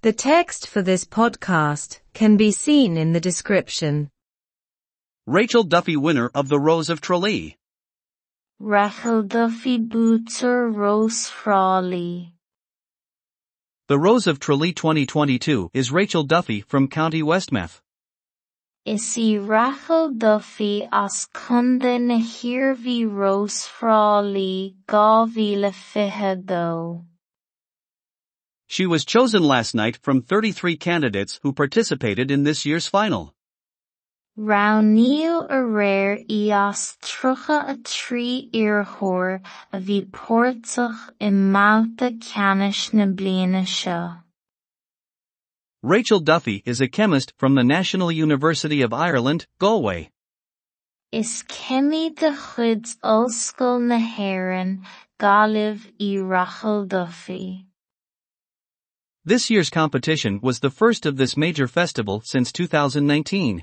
The text for this podcast can be seen in the description. Rachel Duffy winner of the Rose of Tralee. Rachel Duffy Booter Rós Thrá Lí. The Rose of Tralee 2022 is Rachel Duffy from County Westmeath. Is i Rachel Duffy as cunde na Hirvi Rós Thrá Lí gávile fiche dó. She was chosen last night from 33 candidates who participated in this year's final. Rauníl a réir í as trucha a trí iarthóir a bhí póirteach i Malta ceannis na bliana seo. Rachel Duffy is a chemist from the National University of Ireland, Galway. Is cemí de chud ollscoil na gaibh i Rachel Duffy. This year's competition was the first of this major festival since 2019.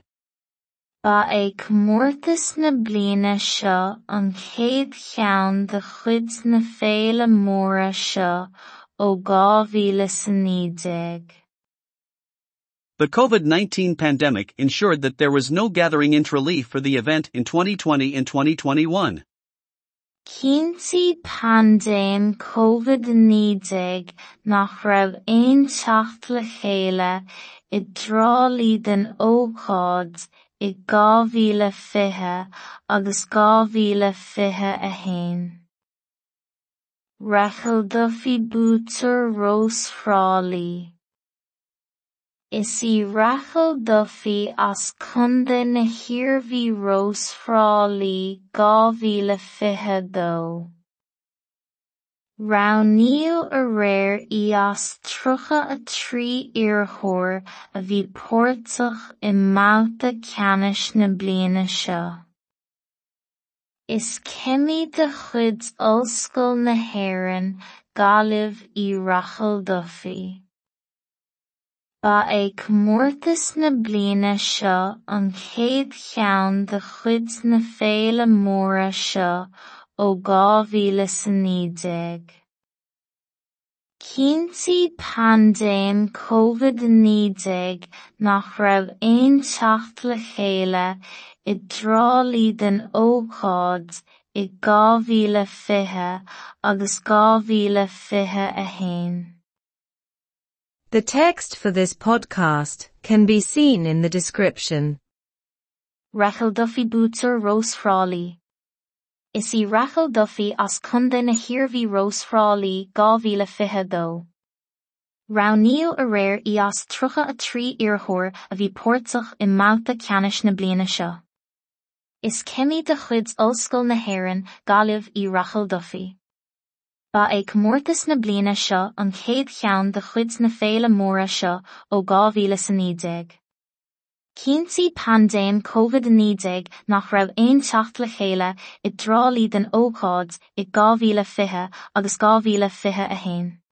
Ba é comórtas na bliana seo an chéad cheann de chuid na féile móra seo ó 2019. The COVID-19 pandemic ensured that there was no gathering in Tralee for the event in 2020 and 2021. Cínti pandéim COVID-19 nach raibh aon teacht le chéile i dtrálí den ócáid i 2020 agus 2021. Rachel Duffy Booter Rós Thrá Lí. Is i Rachel Duffy as cunde na Hirvi Rós Thrá Lí 2022. Rauníl a réir í as trucha a trí iarthóir a bhí póirteach i Malta ceannis na. Is cemí de chud ollscoil na hÉireann gaibh i Rachel Duffy. Ba é comórtas na bliana seo an chéad cheann de chuid na féile móra seo ó 2019. Cínti pandéim COVID-19 nach raibh aon teacht le chéile i dtrálí den ócáid i 2020 agus 2021. The text for this podcast can be seen in the description. Rachel Duffy Booter Rós Thrá Lí. Is i Rachel Duffy as cunde na Hirvi Rós Thrá Lí 2022. Rauníl a réir í as trucha a iarthóir a bhí póirteach i Malta ceannis na. Is cemí de chud ollscoil na gaibh i Rachel Duffy. Ba é comórtas na bliana seo an chéad cheann de chuid na féile móra seo ó 2019. Cínti pandéim COVID-19 nach raibh aon teacht le chéile i dtrálí den ócáid i 2020 agus 2021.